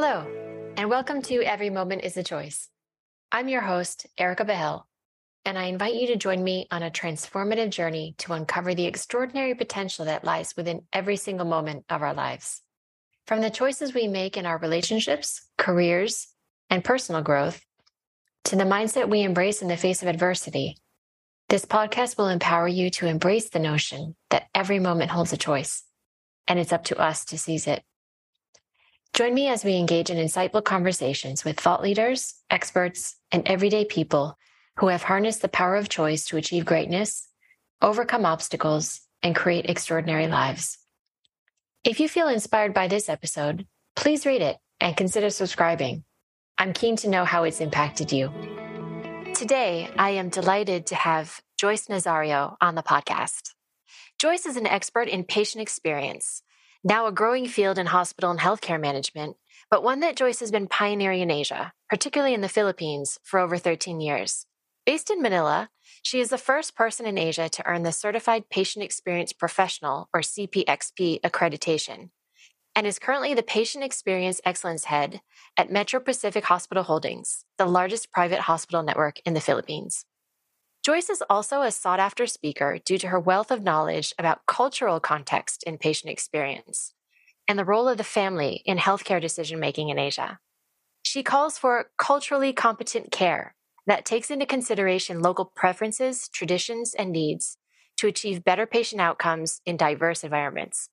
Hello, and welcome to Every Moment is a Choice. I'm your host, Erica Behel, and I invite you to join me on a transformative journey to uncover the extraordinary potential that lies within every single moment of our lives. From the choices we make in our relationships, careers, and personal growth, to the mindset we embrace in the face of adversity, this podcast will empower you to embrace the notion that every moment holds a choice, and it's up to us to seize it. Join me as we engage in insightful conversations with thought leaders, experts, and everyday people who have harnessed the power of choice to achieve greatness, overcome obstacles, and create extraordinary lives. If you feel inspired by this episode, please read it and consider subscribing. I'm keen to know how it's impacted you. Today, I am delighted to have Joyce Nazario on the podcast. Joyce is an expert in patient experience now a growing field in hospital and healthcare management, but one that Joyce has been pioneering in Asia, particularly in the Philippines, for over 13 years. Based in Manila, she is the first person in Asia to earn the Certified Patient Experience Professional, or CPXP, accreditation, and is currently the Patient Experience Excellence Head at Metro Pacific Hospital Holdings, the largest private hospital network in the Philippines. Joyce is also a sought after speaker due to her wealth of knowledge about cultural context in patient experience and the role of the family in healthcare decision making in Asia. She calls for culturally competent care that takes into consideration local preferences, traditions, and needs to achieve better patient outcomes in diverse environments.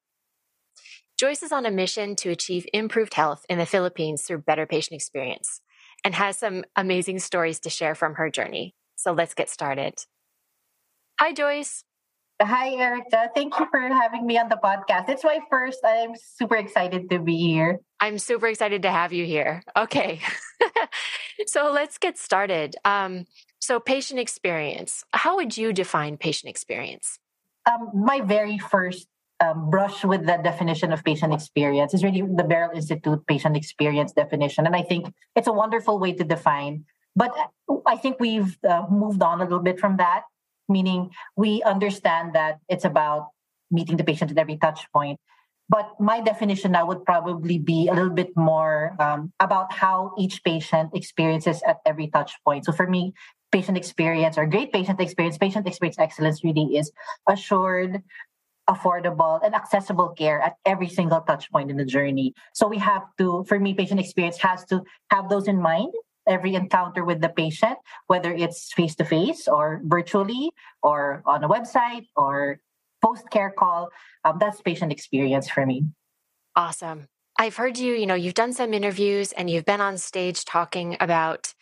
Joyce is on a mission to achieve improved health in the Philippines through better patient experience and has some amazing stories to share from her journey. So let's get started. Hi, Joyce. Hi, Erica. Thank you for having me on the podcast. It's my first. I'm super excited to be here. I'm super excited to have you here. Okay. so let's get started. Um, so, patient experience. How would you define patient experience? Um, my very first um, brush with the definition of patient experience is really the Beryl Institute patient experience definition. And I think it's a wonderful way to define but I think we've uh, moved on a little bit from that, meaning we understand that it's about meeting the patient at every touch point. But my definition now would probably be a little bit more um, about how each patient experiences at every touch point. So for me, patient experience or great patient experience, patient experience excellence really is assured, affordable, and accessible care at every single touch point in the journey. So we have to, for me, patient experience has to have those in mind every encounter with the patient, whether it's face to face or virtually or on a website or post care call. Um, that's patient experience for me. Awesome. I've heard you, you know, you've done some interviews and you've been on stage talking about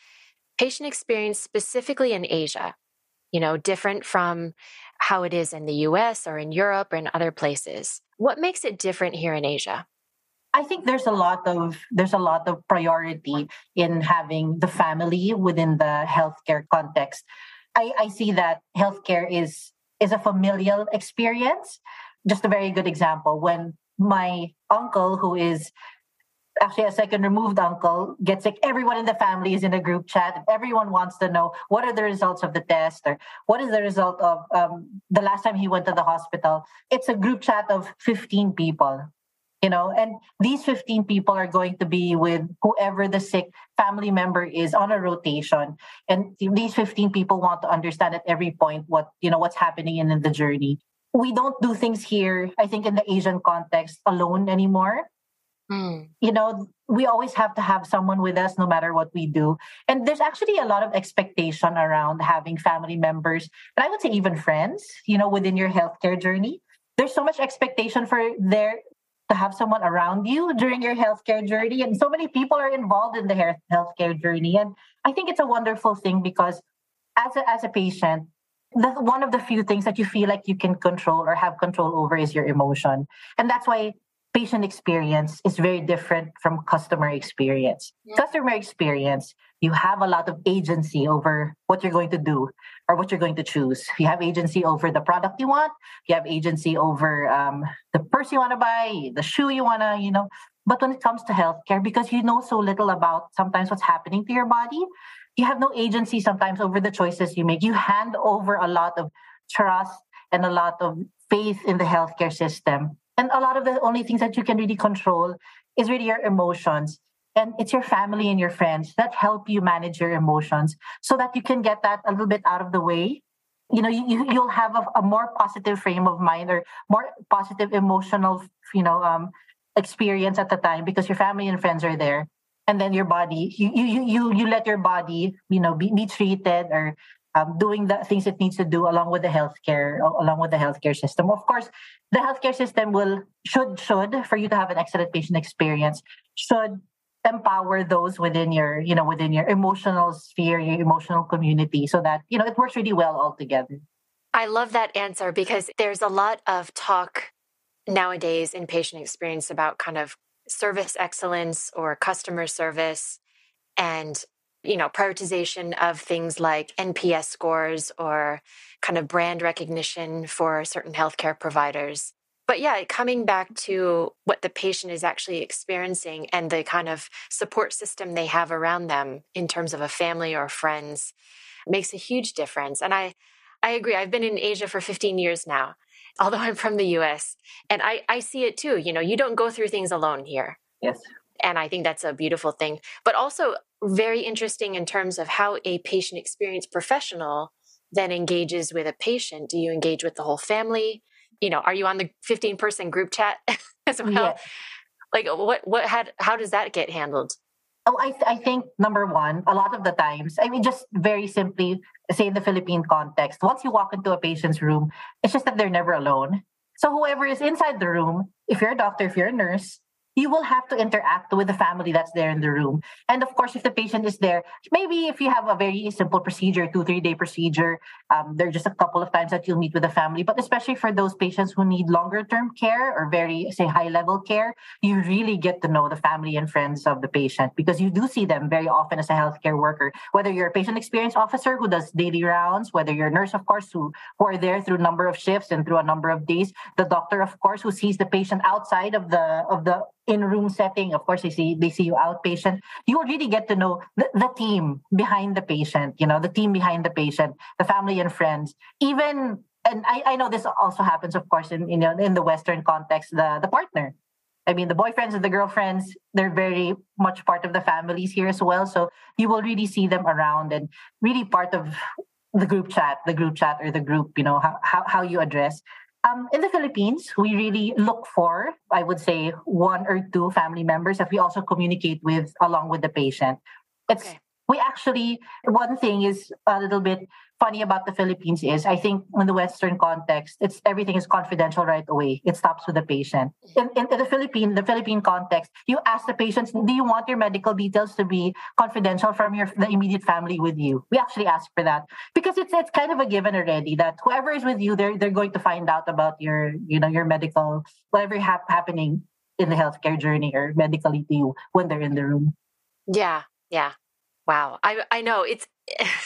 patient experience specifically in Asia, you know, different from how it is in the US or in Europe or in other places. What makes it different here in Asia? I think there's a lot of there's a lot of priority in having the family within the healthcare context. I, I see that healthcare is is a familial experience. Just a very good example when my uncle, who is actually a second removed uncle, gets sick, everyone in the family is in a group chat. Everyone wants to know what are the results of the test or what is the result of um, the last time he went to the hospital. It's a group chat of 15 people you know and these 15 people are going to be with whoever the sick family member is on a rotation. And these 15 people want to understand at every point what you know what's happening in, in the journey. We don't do things here i think in the asian context alone anymore. Mm. you know we always have to have someone with us no matter what we do. And there's actually a lot of expectation around having family members and i would say even friends you know within your healthcare journey. There's so much expectation for their to have someone around you during your healthcare journey. And so many people are involved in the healthcare journey. And I think it's a wonderful thing because as a, as a patient, the, one of the few things that you feel like you can control or have control over is your emotion. And that's why patient experience is very different from customer experience. Yeah. Customer experience, you have a lot of agency over what you're going to do or what you're going to choose. You have agency over the product you want. You have agency over um, the purse you want to buy, the shoe you want to, you know. But when it comes to healthcare, because you know so little about sometimes what's happening to your body, you have no agency sometimes over the choices you make. You hand over a lot of trust and a lot of faith in the healthcare system and a lot of the only things that you can really control is really your emotions. And it's your family and your friends that help you manage your emotions so that you can get that a little bit out of the way. You know you, you'll have a, a more positive frame of mind or more positive emotional you know um, experience at the time because your family and friends are there. And then your body you you you you let your body you know be, be treated or um, doing the things it needs to do along with the healthcare along with the healthcare system. Of course the healthcare system will should should for you to have an excellent patient experience should empower those within your you know within your emotional sphere your emotional community so that you know it works really well all together i love that answer because there's a lot of talk nowadays in patient experience about kind of service excellence or customer service and you know prioritization of things like nps scores or kind of brand recognition for certain healthcare providers but yeah, coming back to what the patient is actually experiencing and the kind of support system they have around them in terms of a family or friends makes a huge difference. And I, I agree. I've been in Asia for 15 years now, although I'm from the US. And I, I see it too. You know, you don't go through things alone here. Yes. And I think that's a beautiful thing. But also very interesting in terms of how a patient experience professional then engages with a patient. Do you engage with the whole family? you know, are you on the 15 person group chat as well? Like what, what had, how does that get handled? Oh, I, th- I think number one, a lot of the times, I mean, just very simply, say in the Philippine context, once you walk into a patient's room, it's just that they're never alone. So whoever is inside the room, if you're a doctor, if you're a nurse, you will have to interact with the family that's there in the room. And of course, if the patient is there, maybe if you have a very simple procedure, two, three day procedure, um, there are just a couple of times that you'll meet with the family. But especially for those patients who need longer term care or very, say, high level care, you really get to know the family and friends of the patient because you do see them very often as a healthcare worker, whether you're a patient experience officer who does daily rounds, whether you're a nurse, of course, who, who are there through a number of shifts and through a number of days, the doctor, of course, who sees the patient outside of the of the in-room setting of course they see they see you outpatient. You really get to know the, the team behind the patient you know the team behind the patient the family and friends. Even and I, I know this also happens of course in, you know in the western context the the partner. I mean, the boyfriends and the girlfriends, they're very much part of the families here as well. So you will really see them around and really part of the group chat, the group chat or the group, you know, how, how, how you address um, in the Philippines, we really look for, I would say, one or two family members that we also communicate with along with the patient. It's okay. we actually one thing is a little bit funny about the Philippines is I think in the Western context, it's everything is confidential right away. It stops with the patient. In, in, in, the Philippine, the Philippine context, you ask the patients, do you want your medical details to be confidential from your the immediate family with you? We actually ask for that because it's it's kind of a given already that whoever is with you, they're they're going to find out about your you know your medical whatever hap- happening in the healthcare journey or medically to you when they're in the room. Yeah, yeah. Wow. I I know it's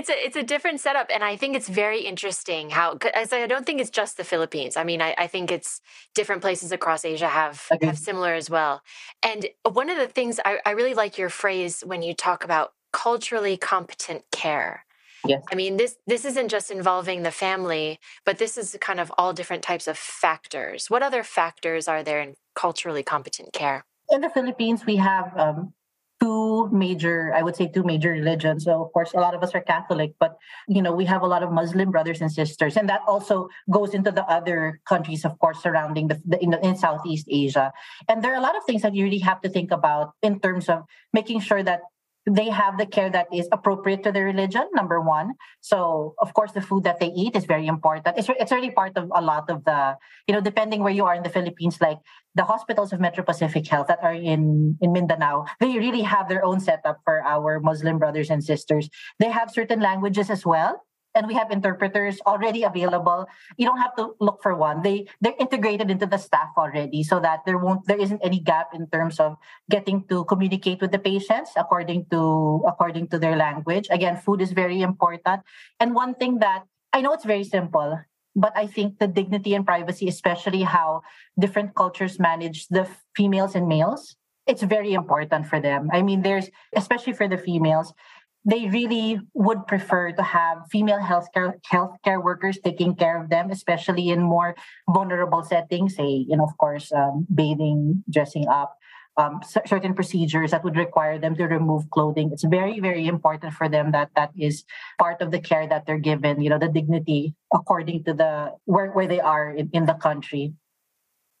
it's a it's a different setup and I think it's very interesting how as I don't think it's just the Philippines. I mean, I, I think it's different places across Asia have okay. have similar as well. And one of the things I, I really like your phrase when you talk about culturally competent care. Yes. I mean, this this isn't just involving the family, but this is kind of all different types of factors. What other factors are there in culturally competent care? In the Philippines, we have um, two major i would say two major religions. So of course a lot of us are catholic but you know we have a lot of muslim brothers and sisters. And that also goes into the other countries of course surrounding the, the in, in southeast asia. And there are a lot of things that you really have to think about in terms of making sure that they have the care that is appropriate to their religion number one. So of course the food that they eat is very important. It's, it's really part of a lot of the you know depending where you are in the philippines like the hospitals of metro pacific health that are in in mindanao they really have their own setup for our muslim brothers and sisters. They have certain languages as well and we have interpreters already available. You don't have to look for one. They they're integrated into the staff already so that there won't there isn't any gap in terms of getting to communicate with the patients according to according to their language. Again food is very important. And one thing that i know it's very simple but i think the dignity and privacy especially how different cultures manage the females and males it's very important for them. I mean there's especially for the females they really would prefer to have female healthcare healthcare workers taking care of them, especially in more vulnerable settings, say, you know, of course, um, bathing, dressing up. um, c- certain procedures that would require them to remove clothing. It's very, very important for them that that is part of the care that they're given, you know, the dignity according to the where, where they are in, in the country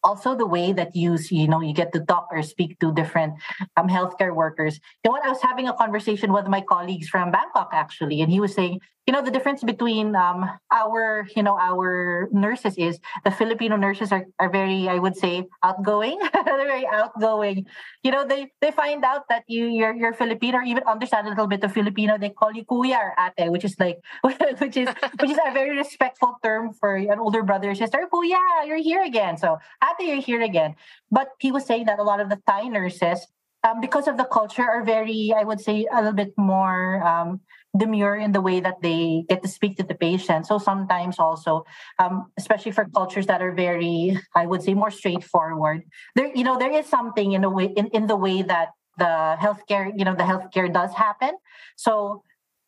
also the way that you you know you get to talk or speak to different um, healthcare workers. You know i was having a conversation with my colleagues from bangkok actually and he was saying you know the difference between um, our you know our nurses is the filipino nurses are, are very i would say outgoing. They're very outgoing. You know they they find out that you you're, you're filipino or even understand a little bit of filipino they call you kuya or ate which is like which is which is a very respectful term for an older brother or sister. Kuya you're here again. So ate you're here again. But he was saying that a lot of the thai nurses um, because of the culture are very i would say a little bit more um, demure in the way that they get to speak to the patient. So sometimes also, um, especially for cultures that are very, I would say, more straightforward, there, you know, there is something in a way in, in the way that the healthcare, you know, the healthcare does happen. So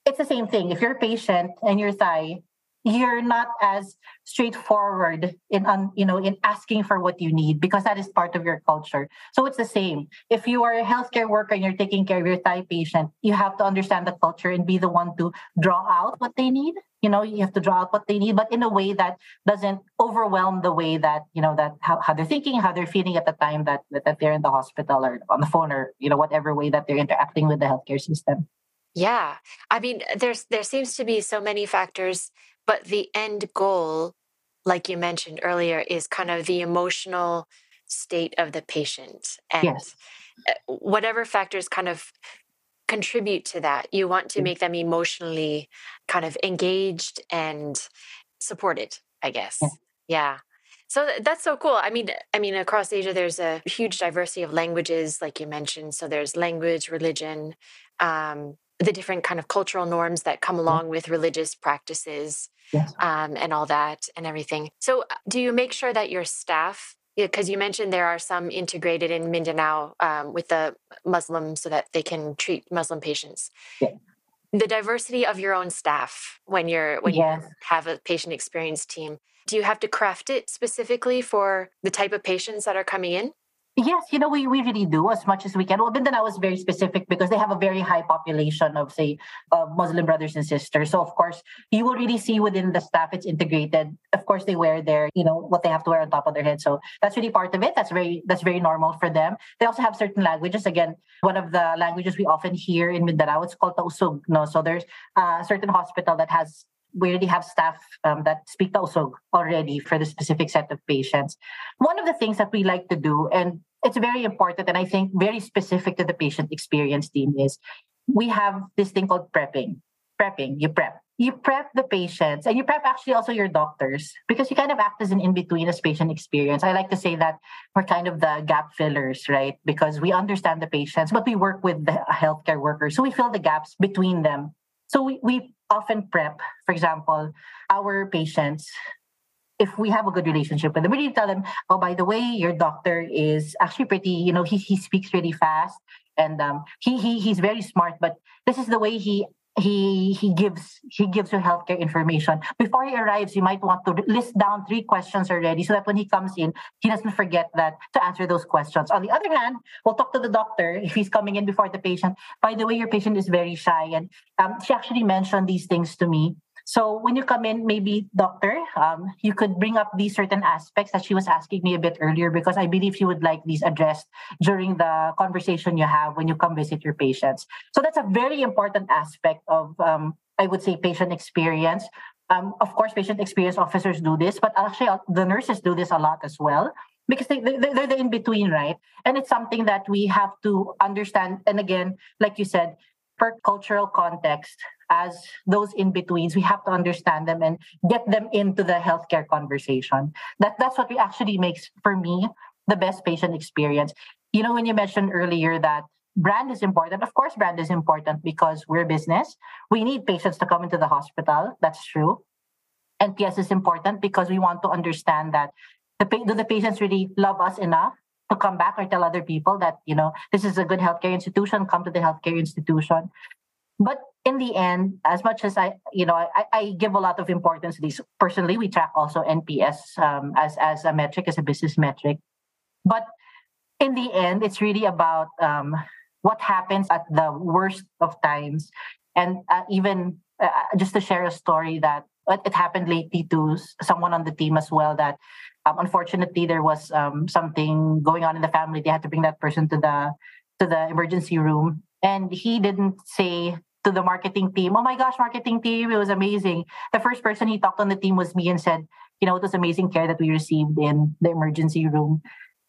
it's the same thing. If you're a patient and you're Thai, you're not as straightforward in you know in asking for what you need because that is part of your culture. So it's the same. If you are a healthcare worker and you're taking care of your thai patient you have to understand the culture and be the one to draw out what they need. You know you have to draw out what they need but in a way that doesn't overwhelm the way that you know that how, how they're thinking how they're feeling at the time that that they're in the hospital or on the phone or you know whatever way that they're interacting with the healthcare system. Yeah. I mean there's there seems to be so many factors but the end goal, like you mentioned earlier, is kind of the emotional state of the patient. And yes. Uh, whatever factors kind of contribute to that, you want to make them emotionally kind of engaged and supported, I guess. Yeah. yeah. So that's so cool. I mean, I mean, across Asia, there's a huge diversity of languages, like you mentioned. So there's language, religion, um, the different kind of cultural norms that come along with religious practices yes. um, and all that and everything. So, uh, do you make sure that your staff, because you mentioned there are some integrated in Mindanao um, with the Muslim so that they can treat Muslim patients? Yeah. The diversity of your own staff when you're when you have a patient experience team, do you have to craft it specifically for the type of patients that are coming in? Yes, you know, we, we really do as much as we can. Well, Mindanao is very specific because they have a very high population of, say, uh, Muslim brothers and sisters. So, of course, you will really see within the staff it's integrated. Of course, they wear their, you know, what they have to wear on top of their head. So that's really part of it. That's very that's very normal for them. They also have certain languages. Again, one of the languages we often hear in Mindanao, it's called Tausug. No, so there's a certain hospital that has we already have staff um, that speak also already for the specific set of patients. One of the things that we like to do, and it's very important, and I think very specific to the patient experience team, is we have this thing called prepping. Prepping, you prep. You prep the patients and you prep actually also your doctors because you kind of act as an in between as patient experience. I like to say that we're kind of the gap fillers, right? Because we understand the patients, but we work with the healthcare workers. So we fill the gaps between them. So we, we often prep, for example, our patients if we have a good relationship with them, we need to tell them, oh, by the way, your doctor is actually pretty, you know, he, he speaks really fast and um, he, he he's very smart, but this is the way he he he gives he gives you healthcare information. Before he arrives you might want to list down three questions already so that when he comes in he doesn't forget that to answer those questions. On the other hand we'll talk to the doctor if he's coming in before the patient. By the way your patient is very shy and um, she actually mentioned these things to me so when you come in, maybe doctor, um, you could bring up these certain aspects that she was asking me a bit earlier because I believe she would like these addressed during the conversation you have when you come visit your patients. So that's a very important aspect of, um, I would say, patient experience. Um, of course, patient experience officers do this, but actually uh, the nurses do this a lot as well because they, they're the in between, right? And it's something that we have to understand. And again, like you said, per cultural context, as those in betweens, we have to understand them and get them into the healthcare conversation. That that's what we actually makes for me the best patient experience. You know, when you mentioned earlier that brand is important, of course, brand is important because we're business. We need patients to come into the hospital. That's true. NPS is important because we want to understand that the do the patients really love us enough to come back or tell other people that you know this is a good healthcare institution come to the healthcare institution but in the end, as much as I, you know, I, I give a lot of importance to these. Personally, we track also NPS um, as as a metric, as a business metric. But in the end, it's really about um, what happens at the worst of times. And uh, even uh, just to share a story that it happened lately to someone on the team as well that um, unfortunately there was um, something going on in the family. They had to bring that person to the to the emergency room. And he didn't say to the marketing team oh my gosh marketing team it was amazing. The first person he talked on the team was me and said you know it was amazing care that we received in the emergency room.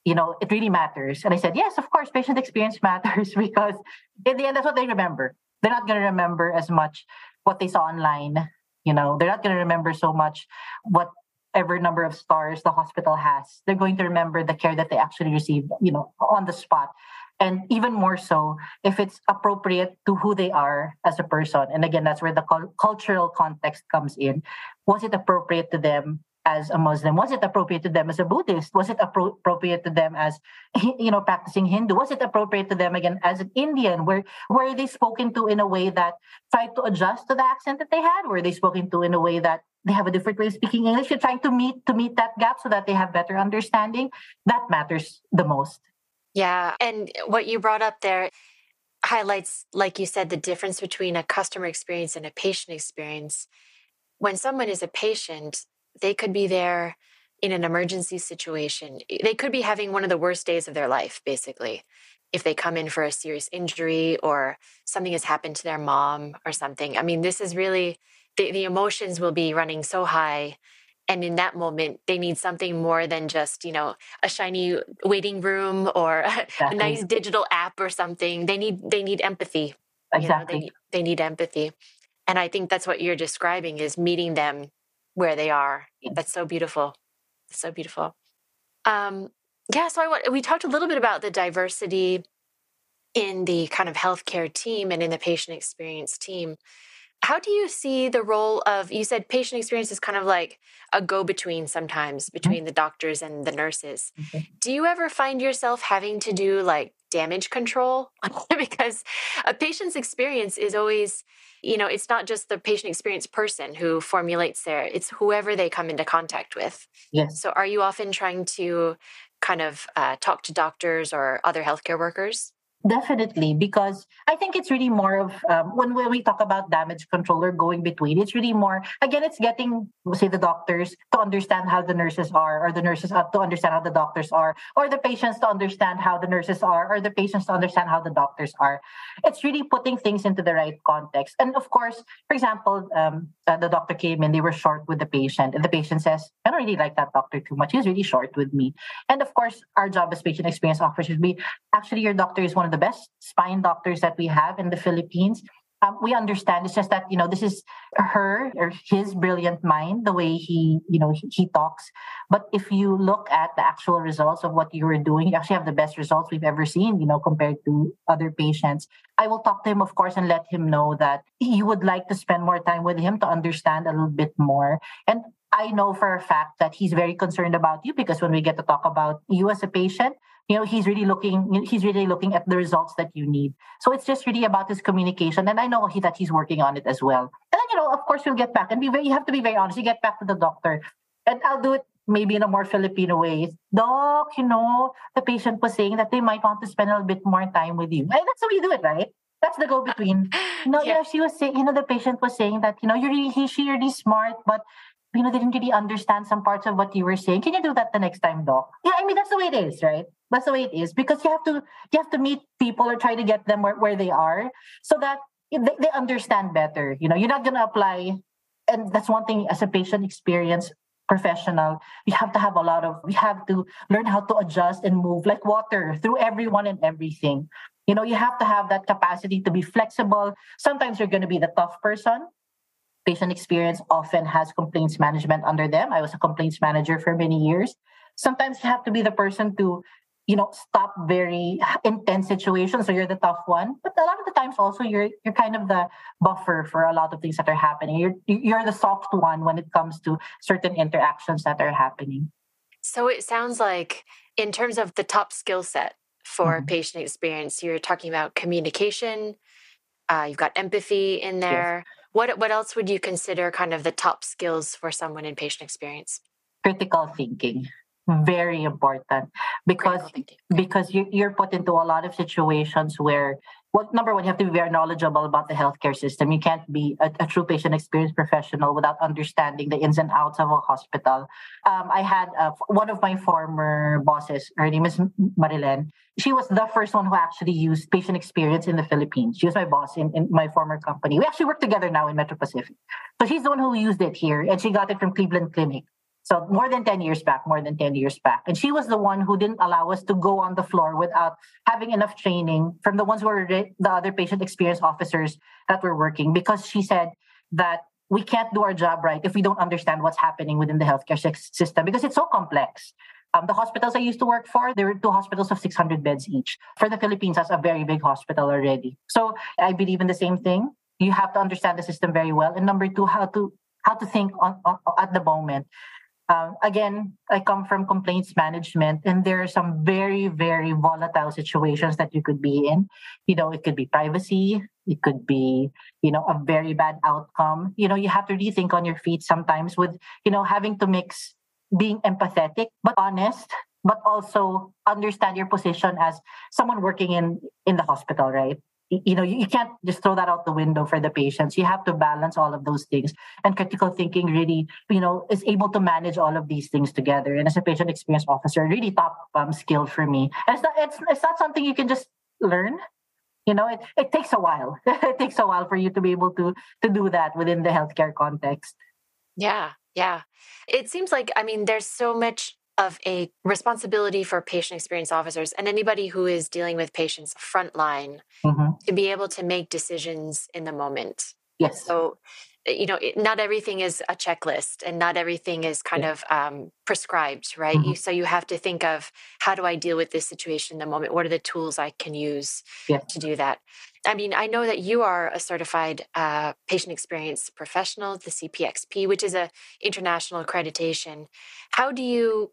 You know it really matters. And i said yes of course patient experience matters because in the end that's what they remember. They're not going to remember as much what they saw online you know. They're not going to remember so much whatever number of stars the hospital has. They're going to remember the care that they actually received you know on the spot. And even more so if it's appropriate to who they are as a person. And again that's where the cultural context comes in. Was it appropriate to them as a Muslim? Was it appropriate to them as a Buddhist? Was it appro- appropriate to them as, you know, practicing Hindu? Was it appropriate to them again as an Indian? Were were they spoken to in a way that tried to adjust to the accent that they had? Were they spoken to in a way that they have a different way of speaking English? You're trying to meet to meet that gap so that they have better understanding. That matters the most. Yeah, and what you brought up there highlights, like you said, the difference between a customer experience and a patient experience. When someone is a patient, they could be there in an emergency situation. They could be having one of the worst days of their life, basically. If they come in for a serious injury or something has happened to their mom or something. I mean, this is really the, the emotions will be running so high. And in that moment, they need something more than just, you know, a shiny waiting room or exactly. a nice digital app or something. They need they need empathy. Exactly. You know, they, they need empathy. And I think that's what you're describing is meeting them where they are. That's so beautiful. so beautiful. Um, yeah, so I want, we talked a little bit about the diversity in the kind of healthcare team and in the patient experience team. How do you see the role of, you said patient experience is kind of like a go between sometimes mm-hmm. between mm-hmm. the doctors and the nurses. Mm-hmm. Do you ever find yourself having to do like damage control? because a patient's experience is always, you know, it's not just the patient experience person who formulates their, it's whoever they come into contact with. Yes. So are you often trying to kind of uh, talk to doctors or other healthcare workers? Definitely, because I think it's really more of um, when, when we talk about damage control or going between, it's really more, again, it's getting, say, the doctors to understand how the nurses are, or the nurses to understand how the doctors are, or the patients to understand how the nurses are, or the patients to understand how the doctors are. It's really putting things into the right context. And of course, for example, um, uh, the doctor came in, they were short with the patient, and the patient says, I don't really like that doctor too much. He's really short with me. And of course, our job as patient experience officers would be actually, your doctor is one of the best spine doctors that we have in the Philippines. Um, we understand. It's just that you know this is her or his brilliant mind, the way he you know he, he, talks. But if you look at the actual results of what you were doing, you actually have the best results we've ever seen. You know, compared to other patients. I will talk to him, of course, and let him know that you would like to spend more time with him to understand a little bit more. And I know for a fact that he's very concerned about you because when we get to talk about you as a patient, you know he's really looking he's really looking at the results that you need. So it's just really about his communication and i know he, that he's working on it as well. And then you know of course we'll get back and be very you have to be very honest you get back to the doctor. And i'll do it maybe in a more filipino way. Doc you know the patient was saying that they might want to spend a little bit more time with you. And that's how you do it right? That's the go between. No, yeah. you know, she was saying, you know, the patient was saying that, you know, you're really, he's really smart, but you know, didn't really understand some parts of what you were saying. Can you do that the next time, Doc? Yeah, I mean that's the way it is, right? That's the way it is because you have to you have to meet people or try to get them where, where they are so that they, they understand better. You know, you're not gonna apply, and that's one thing as a patient experience professional you have to have a lot of we have to learn how to adjust and move like water through everyone and everything you know you have to have that capacity to be flexible sometimes you're going to be the tough person patient experience often has complaints management under them. I was a complaints manager for many years. Sometimes you have to be the person to, you know, stop very intense situations. So you're the tough one. But a lot of the times also you're you're kind of the buffer for a lot of things that are happening. You're you're the soft one when it comes to certain interactions that are happening. So it sounds like in terms of the top skill set for mm-hmm. patient experience, you're talking about communication, uh, you've got empathy in there. Yes what what else would you consider kind of the top skills for someone in patient experience? Critical thinking. Very important. because because you, you're put into a lot of situations where well, number one, you have to be very knowledgeable about the healthcare system. You can't be a, a true patient experience professional without understanding the ins and outs of a hospital. Um, I had uh, one of my former bosses, her name is Marilyn. She was the first one who actually used patient experience in the Philippines. She was my boss in, in my former company. We actually work together now in Metro Pacific. So she's the one who used it here, and she got it from Cleveland Clinic. So more than 10 years back, more than 10 years back. And she was the one who didn't allow us to go on the floor without having enough training from the ones who were the other patient experience officers that were working because she said that we can't do our job right if we don't understand what's happening within the healthcare system because it's so complex. Um, the hospitals I used to work for, there were two hospitals of 600 beds each. For the Philippines, that's a very big hospital already. So I believe in the same thing. You have to understand the system very well. And number two, how to how to think on, on, at the moment um, again, I come from complaints management, and there are some very, very volatile situations that you could be in. You know, it could be privacy, it could be, you know, a very bad outcome. You know, you have to rethink on your feet sometimes with, you know, having to mix being empathetic but honest but also understand your position as someone working in in the hospital right you know you can't just throw that out the window for the patients. You have to balance all of those things. And critical thinking really you know is able to manage all of these things together. And as a patient experience officer really top um, skill for me. And it's not it's, it's not something you can just learn. You know it, it takes a while. It takes a while for you to be able to to do that within the healthcare context. Yeah yeah. It seems like i mean there's so much of a responsibility for patient experience officers and anybody who is dealing with patients frontline mm-hmm. to be able to make decisions in the moment. Yes. So, eh, you know, it, not everything is a checklist and not everything is kind of um, prescribed, right? Mm-hmm. You, so you have to think of how do I deal with this situation in the moment? What are the tools I can use to do that? I mean, I know that you are a certified uh, patient experience professional, the CPXP, which is a international accreditation. How do you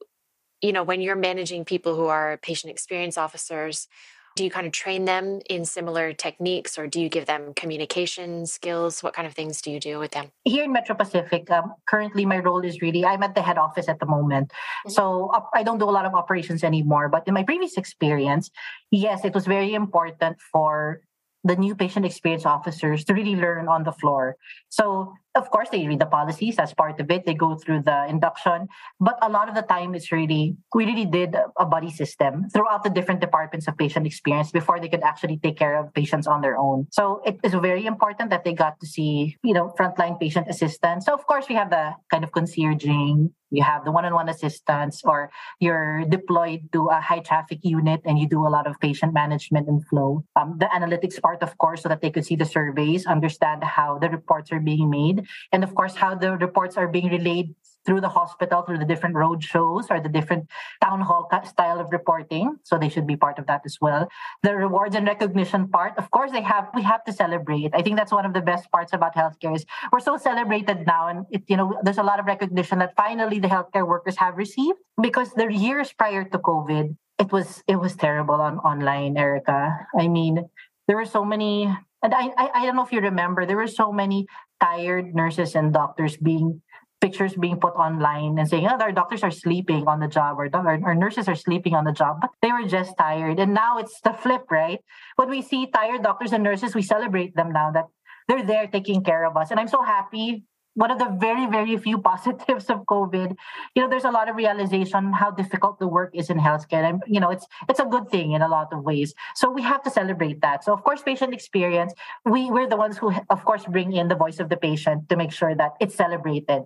you know, when you're managing people who are patient experience officers, do you kind of train them in similar techniques or do you give them communication skills? What kind of things do you do with them? Here in Metro Pacific, um, currently my role is really, I'm at the head office at the moment. Mm-hmm. So uh, I don't do a lot of operations anymore. But in my previous experience, yes, it was very important for the new patient experience officers to really learn on the floor. So, of course, they read the policies as part of it. They go through the induction, but a lot of the time, it's really we really did a buddy system throughout the different departments of patient experience before they could actually take care of patients on their own. So, it is very important that they got to see, you know, frontline patient assistance. So, of course, we have the kind of concierging, you have the one-on-one assistance or you're deployed to a high traffic unit and you do a lot of patient management and flow um, the analytics part of course so that they could see the surveys understand how the reports are being made and of course how the reports are being relayed through the hospital, through the different road shows or the different town hall style of reporting. So they should be part of that as well. The rewards and recognition part, of course, they have we have to celebrate. I think that's one of the best parts about healthcare is we're so celebrated now, and it, you know there's a lot of recognition that finally the healthcare workers have received because the years prior to COVID, it was it was terrible on online, Erica. I mean, there were so many and I, I, I don't know if you remember, there were so many tired nurses and doctors being pictures being put online and saying, oh, our doctors are sleeping on the job or our, nurses are sleeping on the job, but they were just tired. And now it's the flip, right? When we see tired doctors and nurses, we celebrate them now that they're there taking care of us. And I'm so happy. One of the very, very few positives of COVID, you know, there's a lot of realization how difficult the work is in healthcare. And, you know, it's it's a good thing in a lot of ways. So we have to celebrate that. So of course, patient experience, we, we're the ones who of course bring in the voice of the patient to make sure that it's celebrated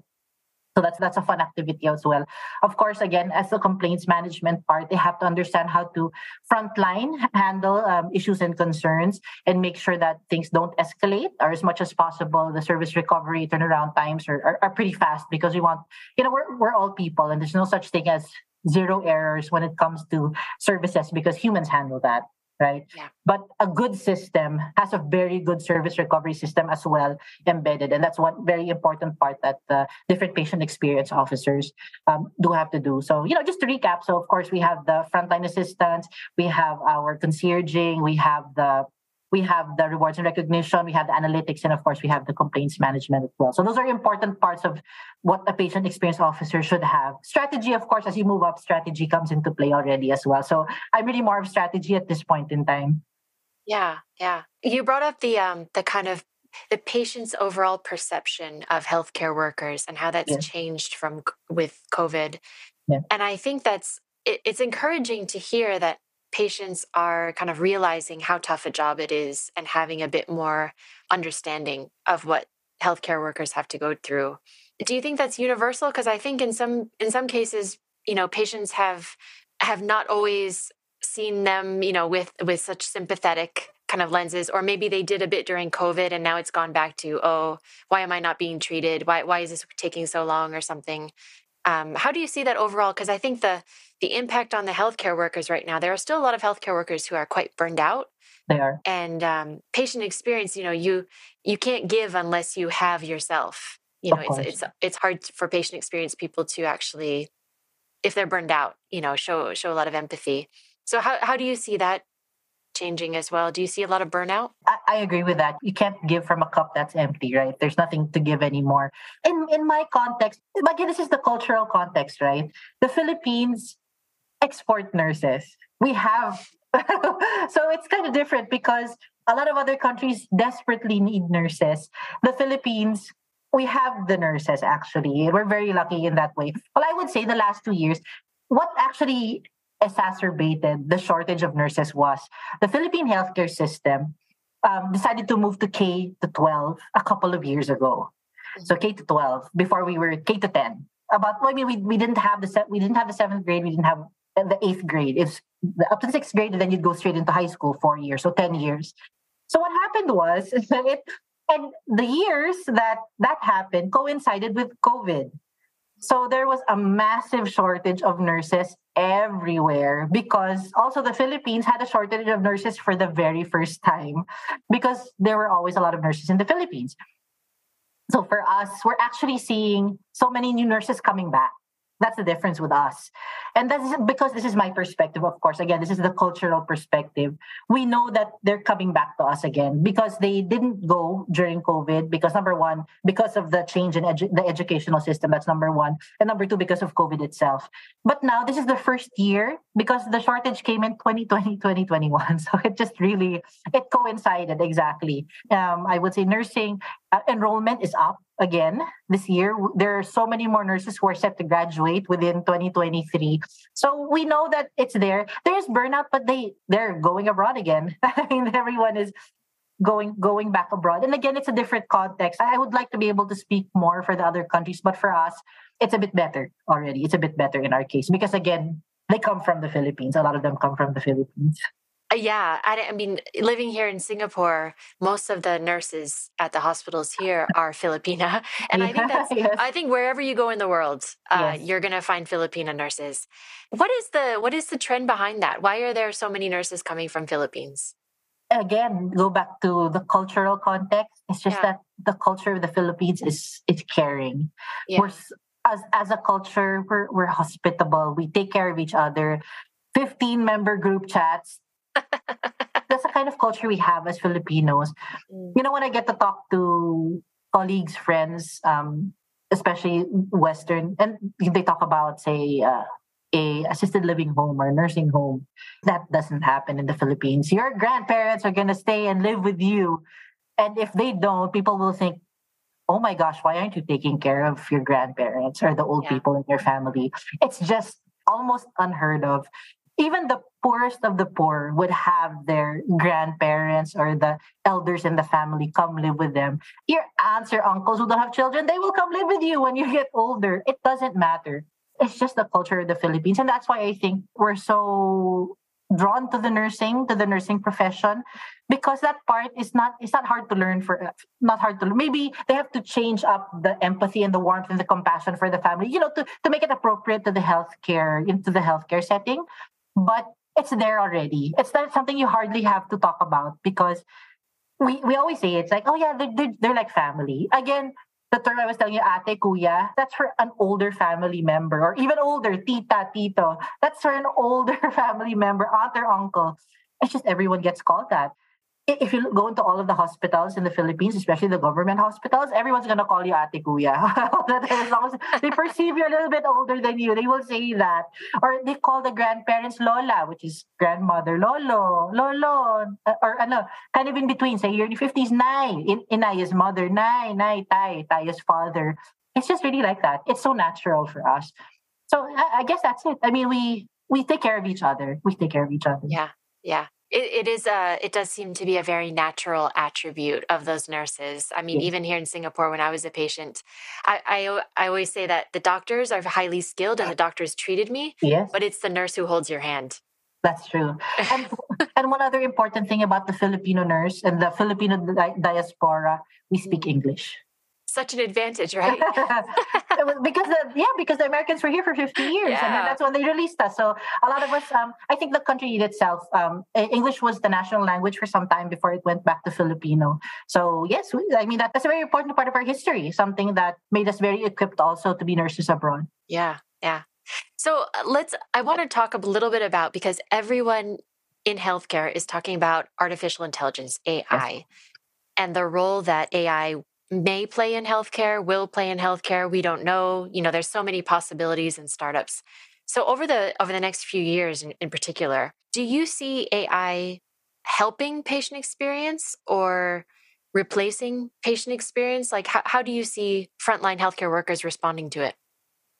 so that's that's a fun activity as well. Of course, again, as the complaints management part, they have to understand how to frontline handle um, issues and concerns and make sure that things don't escalate or as much as possible. The service recovery turnaround times are, are, are pretty fast because we want, you know, we're, we're all people and there's no such thing as zero errors when it comes to services because humans handle that right? Yeah. But a good system has a very good service recovery system as well embedded. And that's one very important part that the different patient experience officers um, do have to do. So, you know, just to recap, so of course we have the frontline assistance, we have our concierging, we have the we have the rewards and recognition, we have the analytics, and of course, we have the complaints management as well. So those are important parts of what a patient experience officer should have. Strategy, of course, as you move up, strategy comes into play already as well. So I'm really more of strategy at this point in time. Yeah, yeah. You brought up the um the kind of the patient's overall perception of healthcare workers and how that's yeah. changed from with COVID. Yeah. And I think that's it, it's encouraging to hear that patients are kind of realizing how tough a job it is and having a bit more understanding of what healthcare workers have to go through. Do you think that's universal? Because I think in some in some cases, you know, patients have have not always seen them, you know, with with such sympathetic kind of lenses, or maybe they did a bit during COVID and now it's gone back to, oh, why am I not being treated? Why why is this taking so long or something? Um, how do you see that overall? Because I think the the impact on the healthcare workers right now, there are still a lot of healthcare workers who are quite burned out. They are. And um, patient experience, you know, you you can't give unless you have yourself. You know, it's it's it's hard for patient experience people to actually, if they're burned out, you know, show show a lot of empathy. So how how do you see that changing as well? Do you see a lot of burnout? I, I, agree with that. You can't give from a cup that's empty, right? There's nothing to give anymore. In in my context, again, this is the cultural context, right? The Philippines export nurses. We have so it's kind of different because a lot of other countries desperately need nurses. The Philippines, we have the nurses actually. We're very lucky in that way. Well, I would say the last two years, what actually exacerbated the shortage of nurses was the Philippine healthcare system um, decided to move to K to 12 a couple of years ago. So K to 12 before we were K to 10. About well, I mean we, we didn't have the we didn't have the seventh grade, we didn't have the eighth grade. It's up to sixth grade, and then you'd go straight into high school, four years, so 10 years. So what happened was it and the years that that happened coincided with COVID. So there was a massive shortage of nurses everywhere because also the Philippines had a shortage of nurses for the very first time because there were always a lot of nurses in the Philippines. So for us, we're actually seeing so many new nurses coming back. That's the difference with us. And that's because this is my perspective, of course. Again, this is the cultural perspective. We know that they're coming back to us again because they didn't go during COVID because number one, because of the change in edu- the educational system. That's number one. And number two, because of COVID itself. But now this is the first year because the shortage came in 2020, 2021. So it just really, it coincided exactly. Um, I would say nursing uh, enrollment is up again this year. There are so many more nurses who are set to graduate within 2023. So we know that it's there. There's burnout, but they they're going abroad again. I mean, everyone is going going back abroad. And again, it's a different context. I would like to be able to speak more for the other countries, but for us, it's a bit better already. It's a bit better in our case because again, they come from the Philippines. A lot of them come from the Philippines. Uh, yeah, I, I, mean, living here in Singapore, most of the nurses at the hospitals here are Filipina, and yeah, I think that's. Yes. I think wherever you go in the world, uh, yes. you're going to find Filipina nurses. What is the what is the trend behind that? Why are there so many nurses coming from Philippines? Again, go back to the cultural context. It's just yeah. that the culture of the Philippines is is caring. Yeah. We're as as a culture, we're we're hospitable. We take care of each other. 15 member group chats that's the kind of culture we have as Filipinos. Mm. You know, when I get to talk to colleagues, friends, um, especially Western, and they talk about, say, uh, a assisted living home or nursing home, that doesn't happen in the Philippines. Your grandparents are gonna stay and live with you, and if they don't, people will think, "Oh my gosh, why aren't you taking care of your grandparents or the old yeah. people in your family?" It's just almost unheard of even the poorest of the poor would have their grandparents or the elders in the family come live with them. Your aunts or uncles who don't have children, they will come live with you when you get older. It doesn't matter. It's just the culture of the Philippines. And that's why I think we're so drawn to the nursing, to the nursing profession, because that part is not it's not hard to learn for not hard to. Maybe they have to change up the empathy and the warmth and the compassion for the family, you know, to, to make it appropriate to the healthcare, into the healthcare setting but it's there already. It's not something you hardly have to talk about because we, we always say it's like, oh yeah, they're, they're, they're like family. Again, the term I was telling you, ate, kuya, that's for an older family member or even older, tita, tito. That's for an older family member, aunt or uncle. It's just everyone gets called that. If you go into all of the hospitals in the Philippines, especially the government hospitals, everyone's gonna call you Ate Kuya. as long as they perceive you're a little bit older than you, they will say that. Or they call the grandparents Lola, which is grandmother, Lolo, Lolo, or ano, kind of in between. Say you're in your 50s, Nai. In, Inay is mother, Nai, Nai, Tai, is father. It's just really like that. It's so natural for us. So I, I guess that's it. I mean, we we take care of each other. We take care of each other. Yeah, yeah it, it is a it does seem to be a very natural attribute of those nurses i mean even here in singapore when i was a patient I, I i always say that the doctors are highly skilled and the doctors treated me yes. but it's the nurse who holds your hand that's true. And, and one other important thing about the Filipino nurse and the Filipino di- diaspora, we speak mm. English such an advantage, right? because the, yeah, because the Americans were here for 50 years, yeah. and then that's when they released us. So a lot of us, um, I think the country itself, um, English was the national language for some time before it went back to Filipino. So yes, we, I mean that, that's a very important part of our history. Something that made us very equipped also to be nurses abroad. Yeah, yeah. So uh, let's. I want to talk a little bit about because everyone in healthcare is talking about artificial intelligence, AI. Yes and the role that AI may play in healthcare, will play in healthcare. We don't know. You know, there's so many possibilities in startups. So over the over the next few years in, in particular, do you see AI helping patient experience or replacing patient experience? Like how, how do you see frontline healthcare workers responding to it?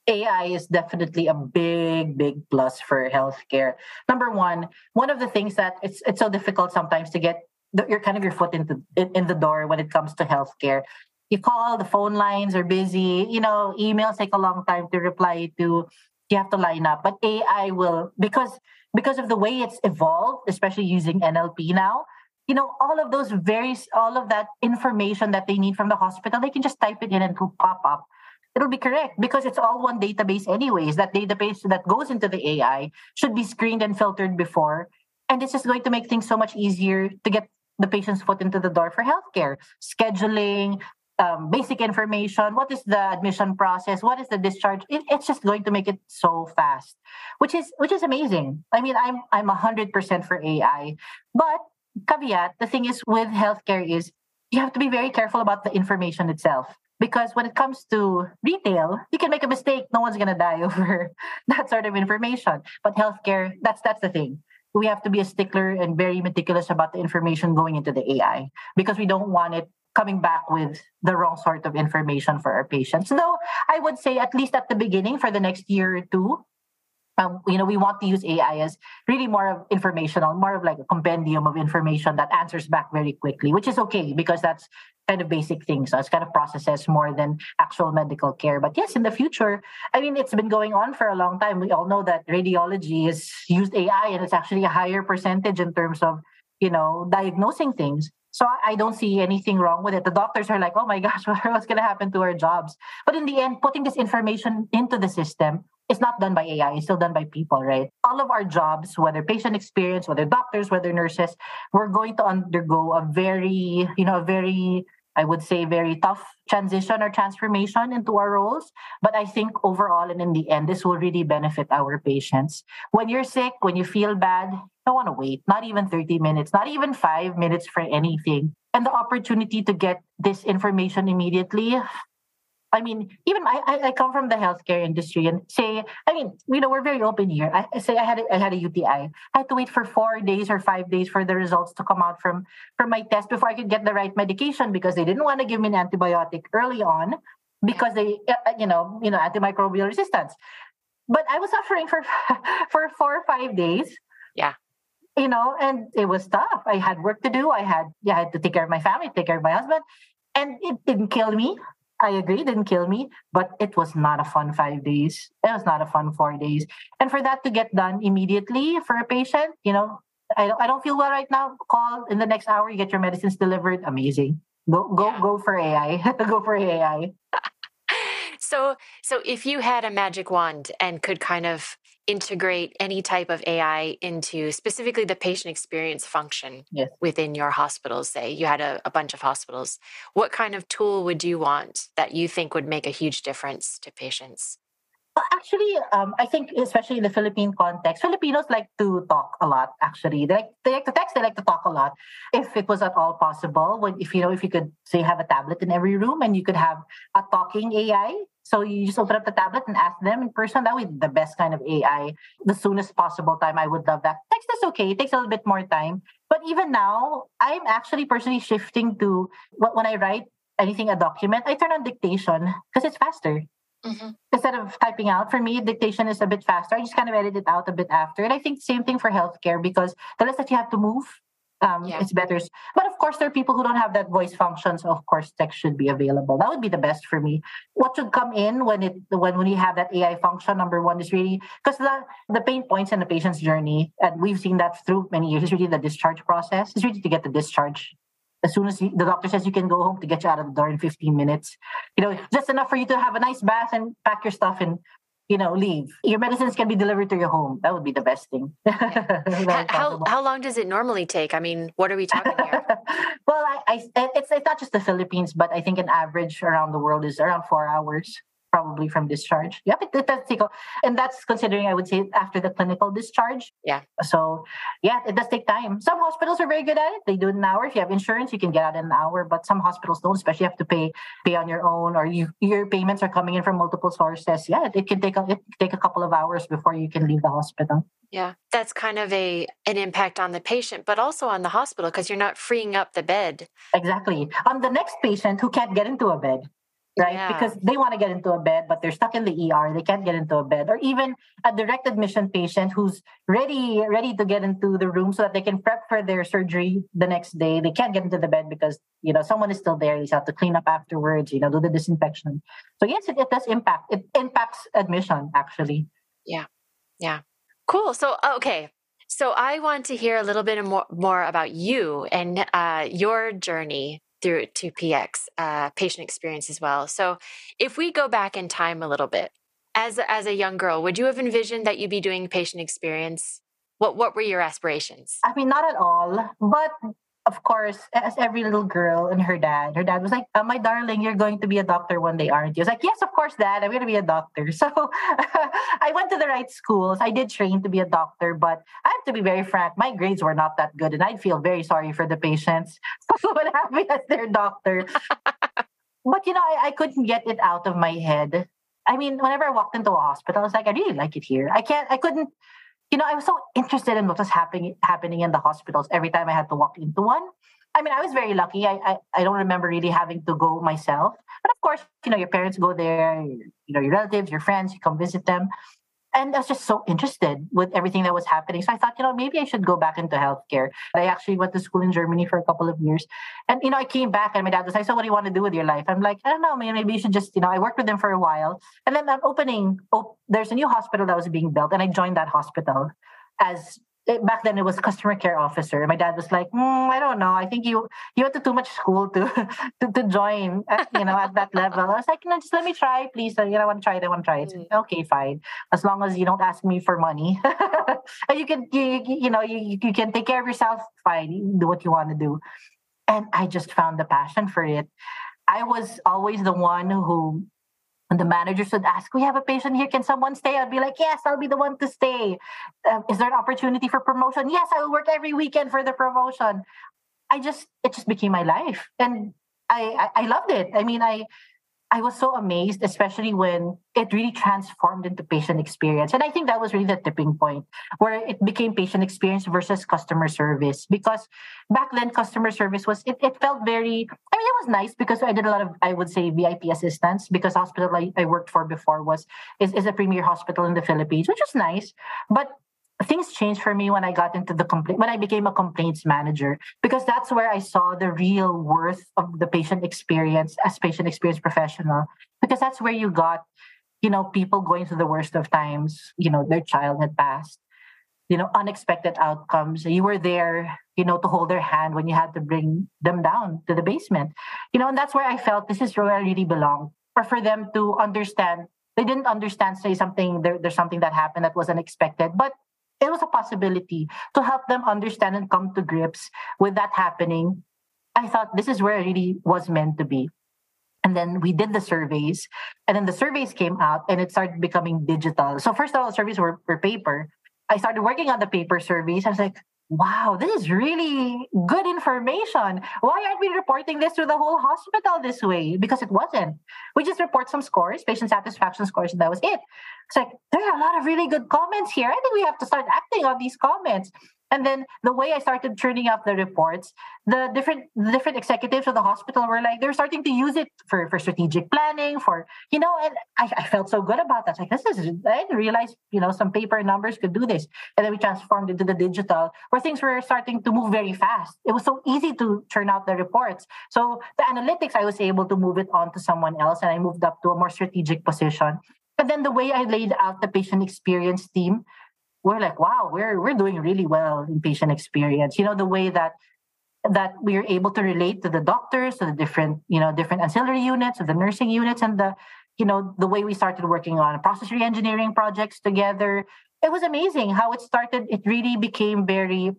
AI is definitely a big, big plus for healthcare. Number one, one of the things that it's it's so difficult sometimes to get your kind of your foot into in, in the door when it comes to healthcare. You call, the phone lines are busy. You know, emails take a long time to reply to. You have to line up, but AI will because because of the way it's evolved, especially using NLP now. You know, all of those various all of that information that they need from the hospital, they can just type it in and it'll pop up it'll be correct because it's all one database anyways that database that goes into the ai should be screened and filtered before and this is going to make things so much easier to get the patient's foot into the door for healthcare, scheduling, um, basic information. What is the admission process? What is the discharge? It, it's just going to make it so fast, which is which is amazing. I mean, I'm I'm hundred percent for AI, but caveat: the thing is with healthcare is you have to be very careful about the information itself because when it comes to retail you can make a mistake no one's going to die over that sort of information but healthcare that's that's the thing we have to be a stickler and very meticulous about the information going into the AI because we don't want it coming back with the wrong sort of information for our patients. Though I would say, at least at the beginning, for the next year or two, um, you know, we want to use AI as really more of informational, more of like a compendium of information that answers back very quickly, which is okay because that's kind of basic things. So it's kind of processes more than actual medical care. But yes, in the future, I mean, it's been going on for a long time. We all know that radiology is used AI and it's actually a higher percentage in terms of, you know, diagnosing things. So I don't see anything wrong with it. The doctors are like, oh my gosh, what's going to happen to our jobs? But in the end, putting this information into the system it's not done by AI, it's still done by people, right? All of our jobs, whether patient experience, whether doctors, whether nurses, we're going to undergo a very, you know, a very I would say very tough transition or transformation into our roles. But I think overall and in the end, this will really benefit our patients. When you're sick, when you feel bad, you don't want to wait, not even 30 minutes, not even five minutes for anything. And the opportunity to get this information immediately, I mean, even I, I come from the healthcare industry and say, I mean, you know, we're very open here. I say I had a, I had a UTI. I had to wait for four days or five days for the results to come out from from my test before I could get the right medication because they didn't want to give me an antibiotic early on because they, uh, uh, you know, you know, antimicrobial resistance. But I was suffering for for four or five days. Yeah you know, and it was tough. I had work to do. I had yeah, I had to take care of my family, take care of my husband, and it didn't kill me. I agree, didn't kill me, but it was not a fun five days. It was not a fun four days. And for that to get done immediately for a patient, you know, I don't, I don't feel well right now. Call in the next hour, you get your medicines delivered. Amazing. Go go yeah. go for AI. go for AI. so so if you had a magic wand and could kind of integrate any type of AI into specifically the patient experience function yes. within your hospitals, say you had a, a, bunch of hospitals, what kind of tool would you want that you think would make a huge difference to patients? Well, actually, um, I think especially in the Philippine context, Filipinos like to talk a lot. Actually, they like they like to text. They like to talk a lot. If it was at all possible, when if you know if you could say have a tablet in every room and you could have a talking AI, so you just open up the tablet and ask them in person. That would be the best kind of AI. The soonest possible time, I would love that. Text is okay. It takes a little bit more time, but even now, I'm actually personally shifting to when I write anything a document, I turn on dictation because it's faster. Mm-hmm. Instead of typing out, for me, dictation is a bit faster. I just kind of edit it out a bit after. And I think same thing for healthcare because the less that you have to move, um, yeah. it's better. But of course, there are people who don't have that voice function, so of course, text should be available. That would be the best for me. What should come in when it when when you have that AI function? Number one is really because the the pain points in the patient's journey, and we've seen that through many years. Is really the discharge process. It's really to get the discharge as soon as you, the doctor says you can go home to get you out of the door in 15 minutes. You know, just enough for you to have a nice bath and pack your stuff and you know leave. Your medicines can be delivered to your home. That would be the best thing. how how long does it normally take? I mean, what are we talking here? well, I, I it's it's not just the Philippines, but I think an average around the world is around four hours probably from discharge. Yep, it, it does take, and that's considering I would say after the clinical discharge. Yeah. So yeah, it does take time. Some hospitals are very good at it. They do it in an hour. If you have insurance, you can get out in an hour. But some hospitals don't, especially you have to pay pay on your own, or you your payments are coming in from multiple sources. Yeah, it can take a it can take a couple of hours before you can leave the hospital. Yeah, that's kind of a an impact on the patient, but also on the hospital because you're not freeing up the bed. Exactly. On the next patient who can't get into a bed right? Yeah. Because they want to get into a bed, but they're stuck in the ER. They can't get into a bed, or even a direct admission patient who's ready ready to get into the room so that they can prep for their surgery the next day. They can't get into the bed because you know someone is still there. They have to clean up afterwards. You know, do the disinfection. So yes, it, it does impact. It impacts admission actually. Yeah, yeah, cool. So okay. So I want to hear a little bit more, more about you and uh, your journey through to PX uh, patient experience as well. So, if we go back in time a little bit, as as a young girl, would you have envisioned that you'd be doing patient experience? What what were your aspirations? I mean, not at all. But of course, as every little girl and her dad, her dad was like, oh, "My darling, you're going to be a doctor one day, aren't you?" I was like, "Yes, of course, Dad. I'm going to be a doctor." So I went to the right schools. I did train to be a doctor, but I have to be very frank. My grades were not that good, and I'd feel very sorry for the patients who would have me as their doctor. but you know, I, I couldn't get it out of my head. I mean, whenever I walked into a hospital, I was like, I really like it here. I can't. I couldn't you know, I was so interested in what was happening happening in the hospitals every time I had to walk into one. I mean, I was very lucky. I, I, I don't remember really having to go myself. But of course, you know, your parents go there, you know, your relatives, your friends, you come visit them and I was just so interested with everything that was happening. So I thought, you know, maybe I should go back into healthcare. I actually went to school in Germany for a couple of years. And, you know, I came back and my dad was like, so what do you want to do with your life? I'm like, I don't know, maybe you should just, you know, I worked with them for a while. And then I'm opening, oh, there's a new hospital that was being built. And I joined that hospital as it, back then it was customer care officer. My dad was like, mm, I don't know. I think you you went to too much school to to, to join, at, you know, at that level. I was like, no, just let me try, please. You know, I want to try it. I want to try it. Mm. Okay, fine. As long as you don't ask me for money, and you can you, you know you you can take care of yourself. Fine, do what you want to do. And I just found the passion for it. I was always the one who and the managers would ask, We have a patient here. Can someone stay? I'd be like, Yes, I'll be the one to stay. Uh, is there an opportunity for promotion? Yes, I will work every weekend for the promotion. I just, it just became my life. And I, I, I loved it. I mean, I, I was so amazed, especially when it really transformed into patient experience. And I think that was really the tipping point where it became patient experience versus customer service. Because back then, customer service was, it, it felt very, I mean, it was nice because I did a lot of, I would say, VIP assistance because hospital I, I worked for before was, is, is a premier hospital in the Philippines, which was nice. But things changed for me when I got into the complaint when I became a complaints manager because that's where I saw the real worth of the patient experience as patient experience professional because that's where you got you know people going through the worst of times you know their child had passed you know unexpected outcomes. You were there you know to hold their hand when you had to bring them down to the basement. You know and that's where I felt this is where I really belong. Or for them to understand they didn't understand say something there, there's something that happened that was unexpected but it was a possibility to help them understand and come to grips with that happening. I thought this is where I really was meant to be. And then we did the surveys, and then the surveys came out and it started becoming digital. So, first of all, the surveys were, were paper. I started working on the paper surveys. I was like, wow, this is really good information. Why aren't we reporting this to the whole hospital this way? Because it wasn't. We just report some scores, patient satisfaction scores, and that was it. It's like, there are a lot of really good comments here. I think we have to start acting on these comments. And then the way I started turning up the reports, the different the different executives of the hospital were like, they're starting to use it for, for strategic planning, for, you know, and I, I felt so good about that. Like, this is, I didn't realize, you know, some paper numbers could do this. And then we transformed into the digital where things were starting to move very fast. It was so easy to turn out the reports. So the analytics, I was able to move it on to someone else and I moved up to a more strategic position. And then the way I laid out the patient experience team we're like, wow, we're we're doing really well in patient experience. You know, the way that that we're able to relate to the doctors, to the different, you know, different ancillary units, of the nursing units, and the, you know, the way we started working on process reengineering projects together. It was amazing how it started. It really became very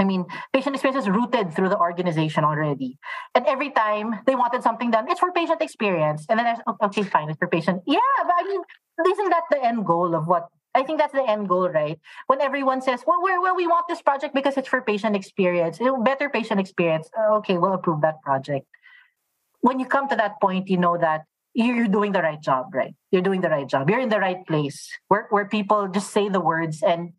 I mean, patient experience is rooted through the organization already. And every time they wanted something done, it's for patient experience. And then I was, okay, fine, it's for patient. Yeah, but I mean, isn't that the end goal of what I think that's the end goal, right? When everyone says, well, well, well we want this project because it's for patient experience, better patient experience. Uh, okay, we'll approve that project. When you come to that point, you know that you're doing the right job, right? You're doing the right job. You're in the right place where, where people just say the words. And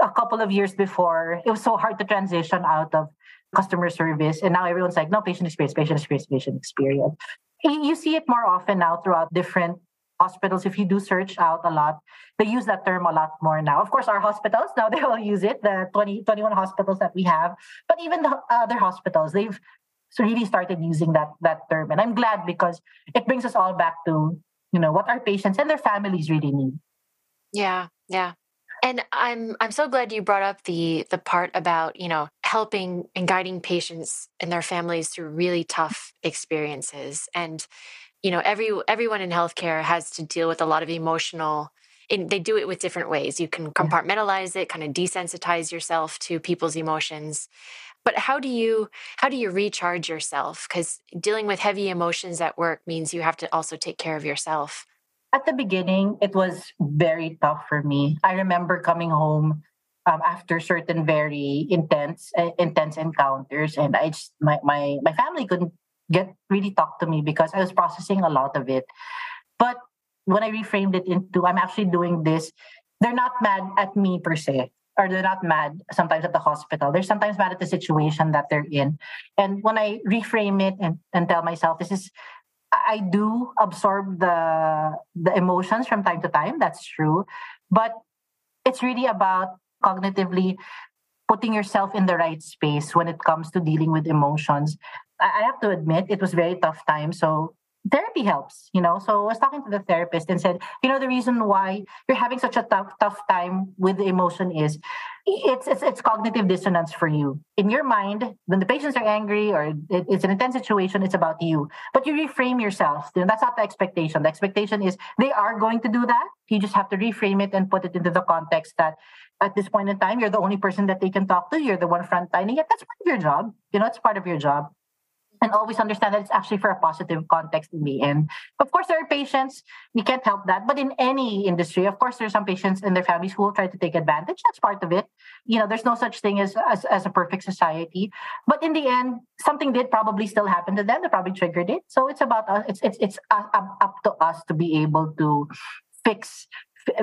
a couple of years before, it was so hard to transition out of customer service. And now everyone's like, no, patient experience, patient experience, patient experience. You see it more often now throughout different hospitals, if you do search out a lot, they use that term a lot more now. Of course, our hospitals, now they all use it, the 20, 21 hospitals that we have. But even the other hospitals, they've really started using that that term. And I'm glad because it brings us all back to, you know, what our patients and their families really need. Yeah, yeah. And I'm I'm so glad you brought up the the part about, you know, helping and guiding patients and their families through really tough experiences. And you know every everyone in healthcare has to deal with a lot of emotional and they do it with different ways. You can compartmentalize it kind of desensitize yourself to people's emotions. But how do you how do you recharge yourself? Because dealing with heavy emotions at work means you have to also take care of yourself. At the beginning it was very tough for me. I remember coming home um, after certain very intense uh, intense encounters and i just my, my my family couldn't get really talk to me because I was processing a lot of it. But when I reframed it into I'm actually doing this, they're not mad at me per se. Or they're not mad sometimes at the hospital. They're sometimes mad at the situation that they're in. And when I reframe it and, and tell myself this is I do absorb the the emotions from time to time. That's true. But it's really about cognitively putting yourself in the right space when it comes to dealing with emotions. I have to admit it was very tough time. So therapy helps, you know. So I was talking to the therapist and said, you know, the reason why you're having such a tough tough time with the emotion is it's it's, it's cognitive dissonance for you. In your mind, when the patients are angry or it, it's an intense situation, it's about you. But you reframe yourself. You know, that's not the expectation. The expectation is they are going to do that. You just have to reframe it and put it into the context that at this point in time, you're the only person that they can talk to. You're the one frontlining it. That's part of your job. You know, it's part of your job and always understand that it's actually for a positive context in the end. Of course, there are patients, we can't help that. But in any industry, of course, there's some patients and their families who will try to take advantage. That's part of it. You know, there's no such thing as, as, as a perfect society. But in the end, something did probably still happen to them. They probably triggered it. So it's about us. It's, it's, it's up, up to us to be able to fix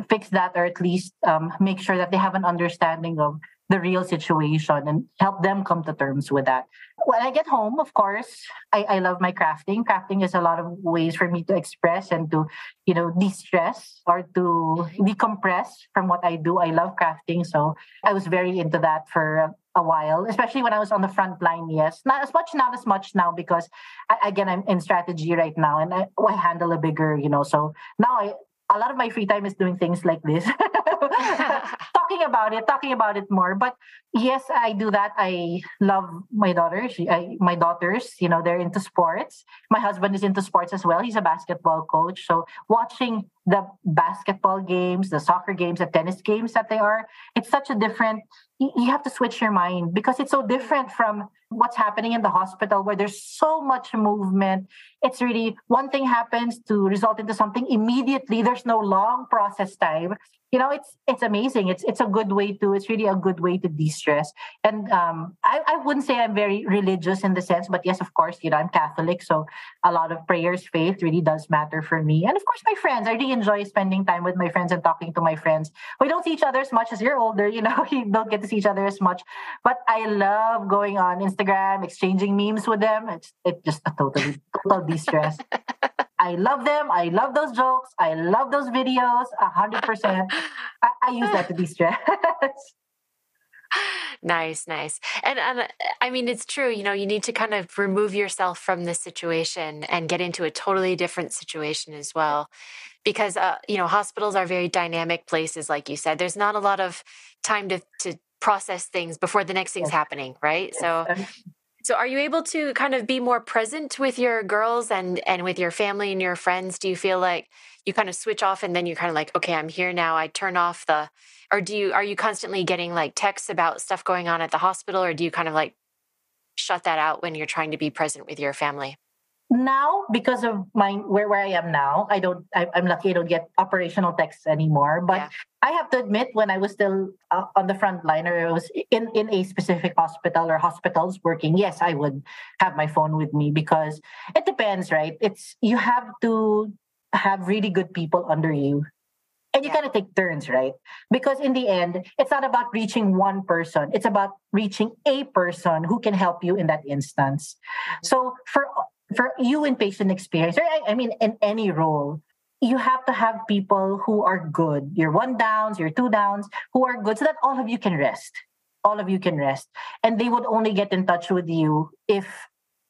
fix that or at least um, make sure that they have an understanding of the real situation and help them come to terms with that. When I get home, of course, I, I love my crafting. Crafting is a lot of ways for me to express and to, you know, de-stress or to mm-hmm. decompress from what I do. I love crafting. So I was very into that for a while, especially when I was on the front line. Yes, not as much, not as much now because I, again I'm in strategy right now and I, I handle a bigger, you know. So now I a lot of my free time is doing things like this talking about it talking about it more but yes i do that. I love my daughters. I, my daughters you know they're into sports. My husband is into sports as well. He's a basketball coach. So watching the basketball games, the soccer games, the tennis games that they are. It's such a different, you have to switch your mind because it's so different from what's happening in the hospital where there's so much movement. It's really one thing happens to result into something immediately. There's no long process time. You know, it's it's amazing. It's it's a good way to. It's really a good way to de-stress. And um, I I wouldn't say I'm very religious in the sense, but yes, of course, you know, I'm Catholic, so a lot of prayers, faith really does matter for me. And of course, my friends. I really enjoy spending time with my friends and talking to my friends. We don't see each other as much as you're older. You know, you don't get to see each other as much. But I love going on Instagram, exchanging memes with them. It's it's just a totally total de-stress. I love them. I love those jokes. I love those videos. Hundred percent. I use that to de-stress. nice, nice. And and I mean it's true, you know, you need to kind of remove yourself from this situation and get into a totally different situation as well. Because uh, you know, hospitals are very dynamic places like you said. There's not a lot of time to to process things before the next thing's happening, right? So so are you able to kind of be more present with your girls and and with your family and your friends? Do you feel like you kind of switch off and then you're kind of like, okay, I'm here now. I turn off the or do you are you constantly getting like texts about stuff going on at the hospital or do you kind of like shut that out when you're trying to be present with your family? now because of my where where I am now, I don't. I, am lucky I don't get operational texts anymore. But yeah. I have to admit, when I was still uh, on the front line or I was in in a specific hospital or hospitals working, yes, I would have my phone with me because it depends, right? It's you have to have really good people under you and you yeah. kind of take turns right because in the end it's not about reaching one person it's about reaching a person who can help you in that instance mm-hmm. so for for you in patient experience, or I, I mean, in any role, you have to have people who are good. Your one downs, your two downs, who are good, so that all of you can rest. All of you can rest, and they would only get in touch with you if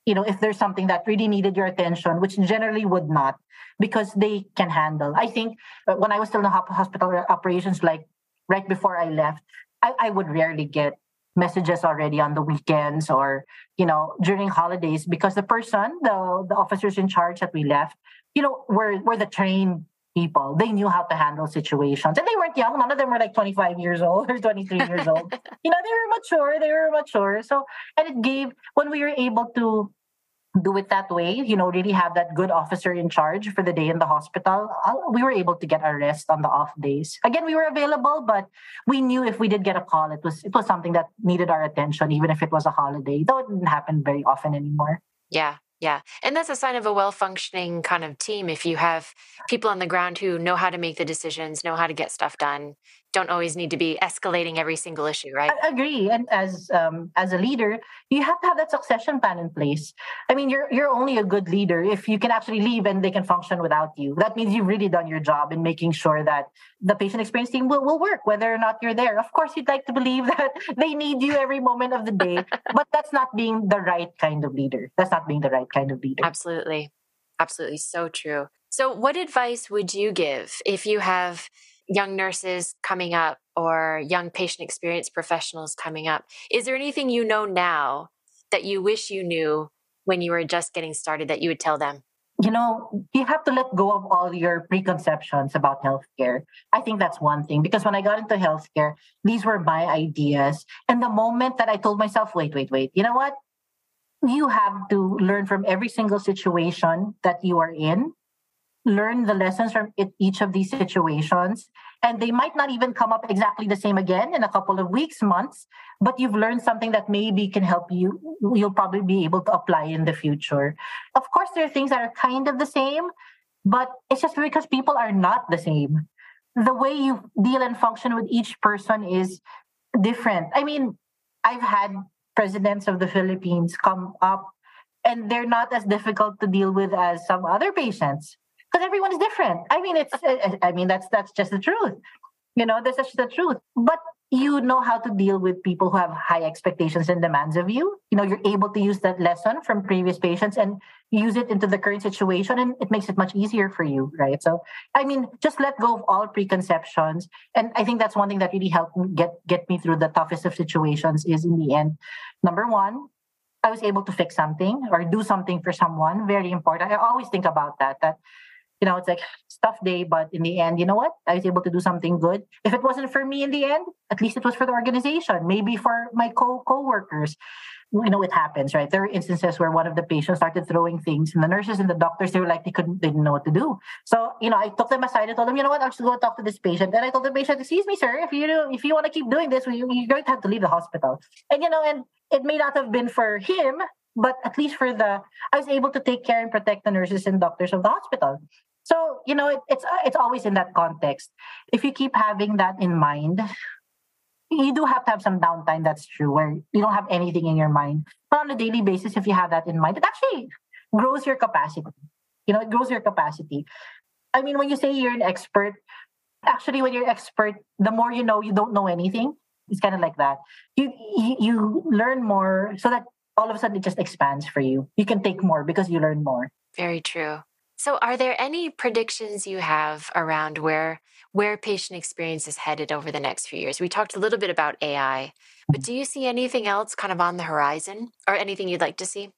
you know if there's something that really needed your attention, which generally would not, because they can handle. I think uh, when I was still in the hospital operations, like right before I left, I, I would rarely get messages already on the weekends or you know during holidays because the person the the officers in charge that we left you know were were the trained people. They knew how to handle situations. And they weren't young. None of them were like 25 years old or 23 years old. You know they were mature. They were mature. So and it gave when we were able to do it that way, you know, really have that good officer in charge for the day in the hospital, we were able to get our rest on the off days. Again, we were available, but we knew if we did get a call, it was it was something that needed our attention, even if it was a holiday. Though it didn't happen very often anymore. Yeah, yeah. And that's a sign of a well functioning kind of team. If you have people on the ground who know how to make the decisions, know how to get stuff done, don't always need to be escalating every single issue, right? I agree. And as um, as a leader, you have to have that succession plan in place. I mean, you're you're only a good leader if you can actually leave and they can function without you. That means you've really done your job in making sure that the patient experience team will, will work, whether or not you're there. Of course, you'd like to believe that they need you every moment of the day, but that's not being the right kind of leader. That's not being the right kind of leader. Absolutely. Absolutely. So true. So, what advice would you give if you have young nurses coming up or young patient experience professionals coming up. Is there anything you know now that you wish you knew when you were just getting started that you would tell them? You know, you have to let go of all your preconceptions about healthcare. I think that's one thing because when I got into healthcare, these were my ideas. And the moment that I told myself, wait, wait, wait, you know what? You have to learn from every single situation that you are in learn the lessons from each of these situations. And they might not even come up exactly the same again in a couple of weeks, months, but you've learned something that maybe can help you. You'll probably be able to apply in the future. Of course, there are things that are kind of the same, but it's just because people are not the same. The way you deal and function with each person is different. I mean, I've had presidents of the Philippines come up and they're not as difficult to deal with as some other patients because everyone is different. I mean, it's uh, I mean that's that's just the truth. You know, that's just the truth. But you know how to deal with people who have high expectations and demands of you. You know, you're able to use that lesson from previous patients and use it into the current situation, and it makes it much easier for you, right? So, I mean, just let go of all preconceptions, and I think that's one thing that really helped get get me through the toughest of situations. Is in the end, number one, I was able to fix something or do something for someone. Very important. I always think about that. That you know, it's like tough day, but in the end, you know what? I was able to do something good. If it wasn't for me in the end, at least it was for the organization, maybe for my co co-workers. You know, it happens, right? There are instances where one of the patients started throwing things, and the nurses and the doctors they were like they couldn't, they didn't know what to do. So, you know, I took them aside and told them, you know what, I'll just go talk to this patient. And I told the patient, excuse me, sir, if you if you want to keep doing this, you're going to have to leave the hospital. And you know, and it may not have been for him, but at least for the I was able to take care and protect the nurses and doctors of the hospital. So you know, it, it's uh, it's always in that context. If you keep having that in mind, you do have to have some downtime. That's true, where you don't have anything in your mind. But on a daily basis, if you have that in mind, it actually grows your capacity. You know, it grows your capacity. I mean, when you say you're an expert, actually, when you're expert, the more you know, you don't know anything. It's kind of like that. You you learn more, so that all of a sudden it just expands for you. You can take more because you learn more. Very true. So are there any predictions you have around where where patient experience is headed over the next few years? We talked a little bit about AI, but mm-hmm. do you see anything else kind of on the horizon or anything you'd like to see?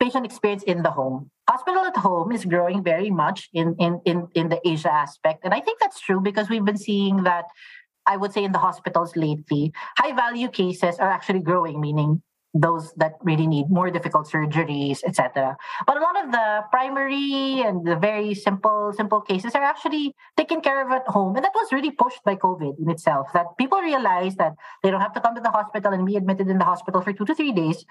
Patient experience in the home. Hospital at home is growing very much in in in, in the Asia aspect. And I think that's true because we've been seeing that I would say in the hospitals lately, high value cases are actually growing, meaning those that really need more difficult surgeries, etc. But a lot of the primary and the very simple, simple cases are actually taken care of at home. And that was really pushed by COVID in itself, that people realize that they don't have to come to the hospital and be admitted in the hospital for two to three days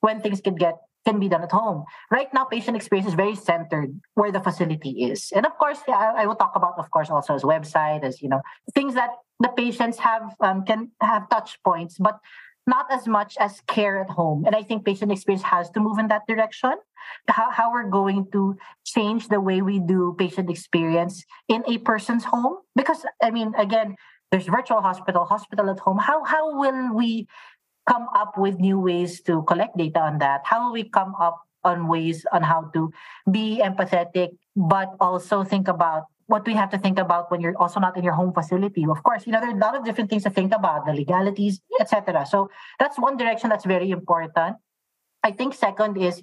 when things can get can be done at home. Right now, patient experience is very centered where the facility is. And of course, yeah, I will talk about, of course, also as website, as you know, things that the patients have um, can have touch points, but not as much as care at home. And I think patient experience has to move in that direction. How, how we're going to change the way we do patient experience in a person's home. Because, I mean, again, there's virtual hospital, hospital at home. How, how will we come up with new ways to collect data on that? How will we come up on ways on how to be empathetic, but also think about what we have to think about when you're also not in your home facility. Of course, you know, there are a lot of different things to think about, the legalities, etc. So that's one direction that's very important. I think second is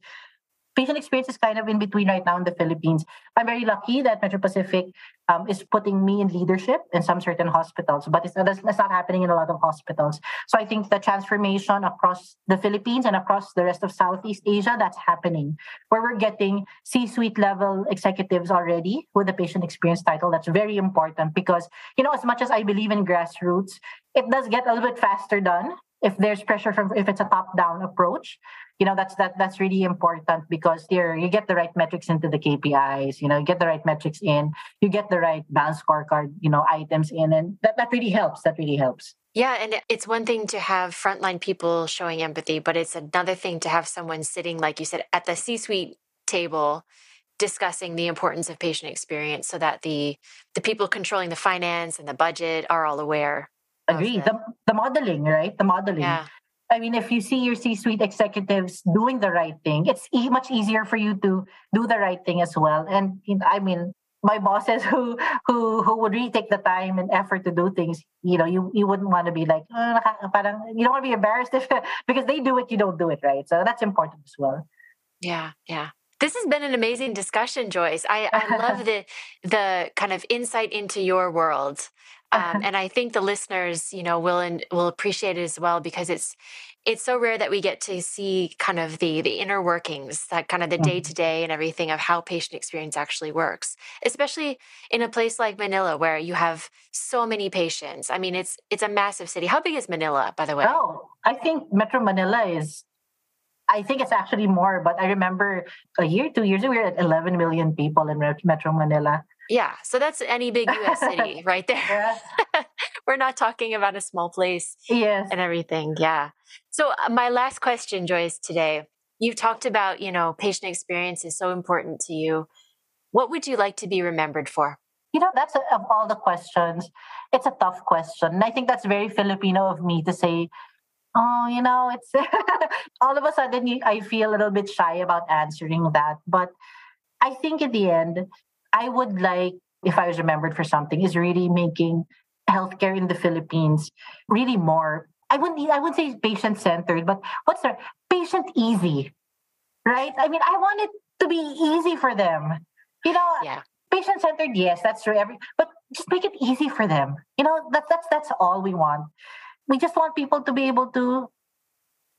patient experience is kind of in between right now in the Philippines. I'm very lucky that Metro Pacific um, is putting me in leadership in some certain hospitals, but it's, that's, not happening in a lot of hospitals. So I think the transformation across the Philippines and across the rest of Southeast Asia, that's happening, where we're getting C-suite level executives already with the patient experience title. That's very important because, you know, as much as I believe in grassroots, it does get a little bit faster done if there's pressure from if it's a top down approach you know that's that that's really important because there you get the right metrics into the KPIs you know you get the right metrics in you get the right balance scorecard you know items in and that, that really helps that really helps. Yeah and it's one thing to have frontline people showing empathy but it's another thing to have someone sitting like you said at the C-suite table discussing the importance of patient experience so that the the people controlling the finance and the budget are all aware agree the, the modeling right the modeling yeah. I mean, if you see your C-suite executives doing the right thing, it's e- much easier for you to do the right thing as well. And you know, I mean, my bosses who who who would really take the time and effort to do things, you know, you you wouldn't want to be like, oh, parang, you don't want to be embarrassed if because they do it, you don't do it, right? So that's important as well. Yeah, yeah. This has been an amazing discussion, Joyce. I, I love the the kind of insight into your world um, and I think the listeners, you know, will and will appreciate it as well because it's it's so rare that we get to see kind of the the inner workings, that kind of the day to day and everything of how patient experience actually works, especially in a place like Manila where you have so many patients. I mean, it's it's a massive city. How big is Manila, by the way? Oh, I think Metro Manila is I think it's actually more, but I remember a year, two years ago, we were at 11 million people in Metro Manila. Yeah. So that's any big US city right there. We're not talking about a small place yes. and everything. Yeah. So uh, my last question, Joyce, today, you've talked about, you know, patient experience is so important to you. What would you like to be remembered for? You know, that's a, of all the questions, it's a tough question. And I think that's very Filipino of me to say, oh, you know, it's all of a sudden I feel a little bit shy about answering that. But I think in the end, I would like, if I was remembered for something, is really making healthcare in the Philippines really more. I wouldn't. I would say patient centered, but what's the patient easy, right? I mean, I want it to be easy for them. You know, yeah. patient centered, yes, that's true. Every but just make it easy for them. You know, that's that's that's all we want. We just want people to be able to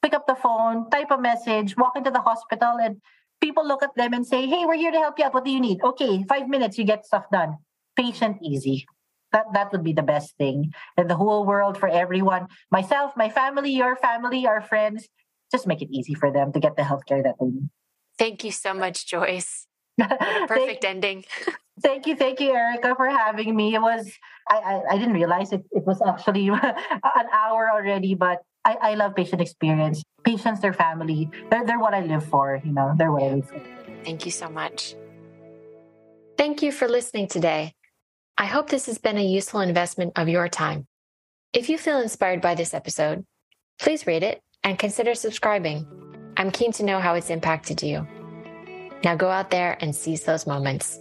pick up the phone, type a message, walk into the hospital, and people look at them and say, "Hey, we're here to help you out. What do you need?" Okay, five minutes, you get stuff done. Patient easy. That that would be the best thing in the whole world for everyone. Myself, my family, your family, our friends. Just make it easy for them to get the healthcare that they need. Thank you so much, Joyce. perfect thank, ending. thank you, thank you, Erica, for having me. It was I I, I didn't realize it, it was actually an hour already, but I, I love patient experience. Patients, their family, they're they're what I live for, you know, they're what I live for. Thank you so much. Thank you for listening today. I hope this has been a useful investment of your time. If you feel inspired by this episode, please rate it and consider subscribing. I'm keen to know how it's impacted you. Now go out there and seize those moments.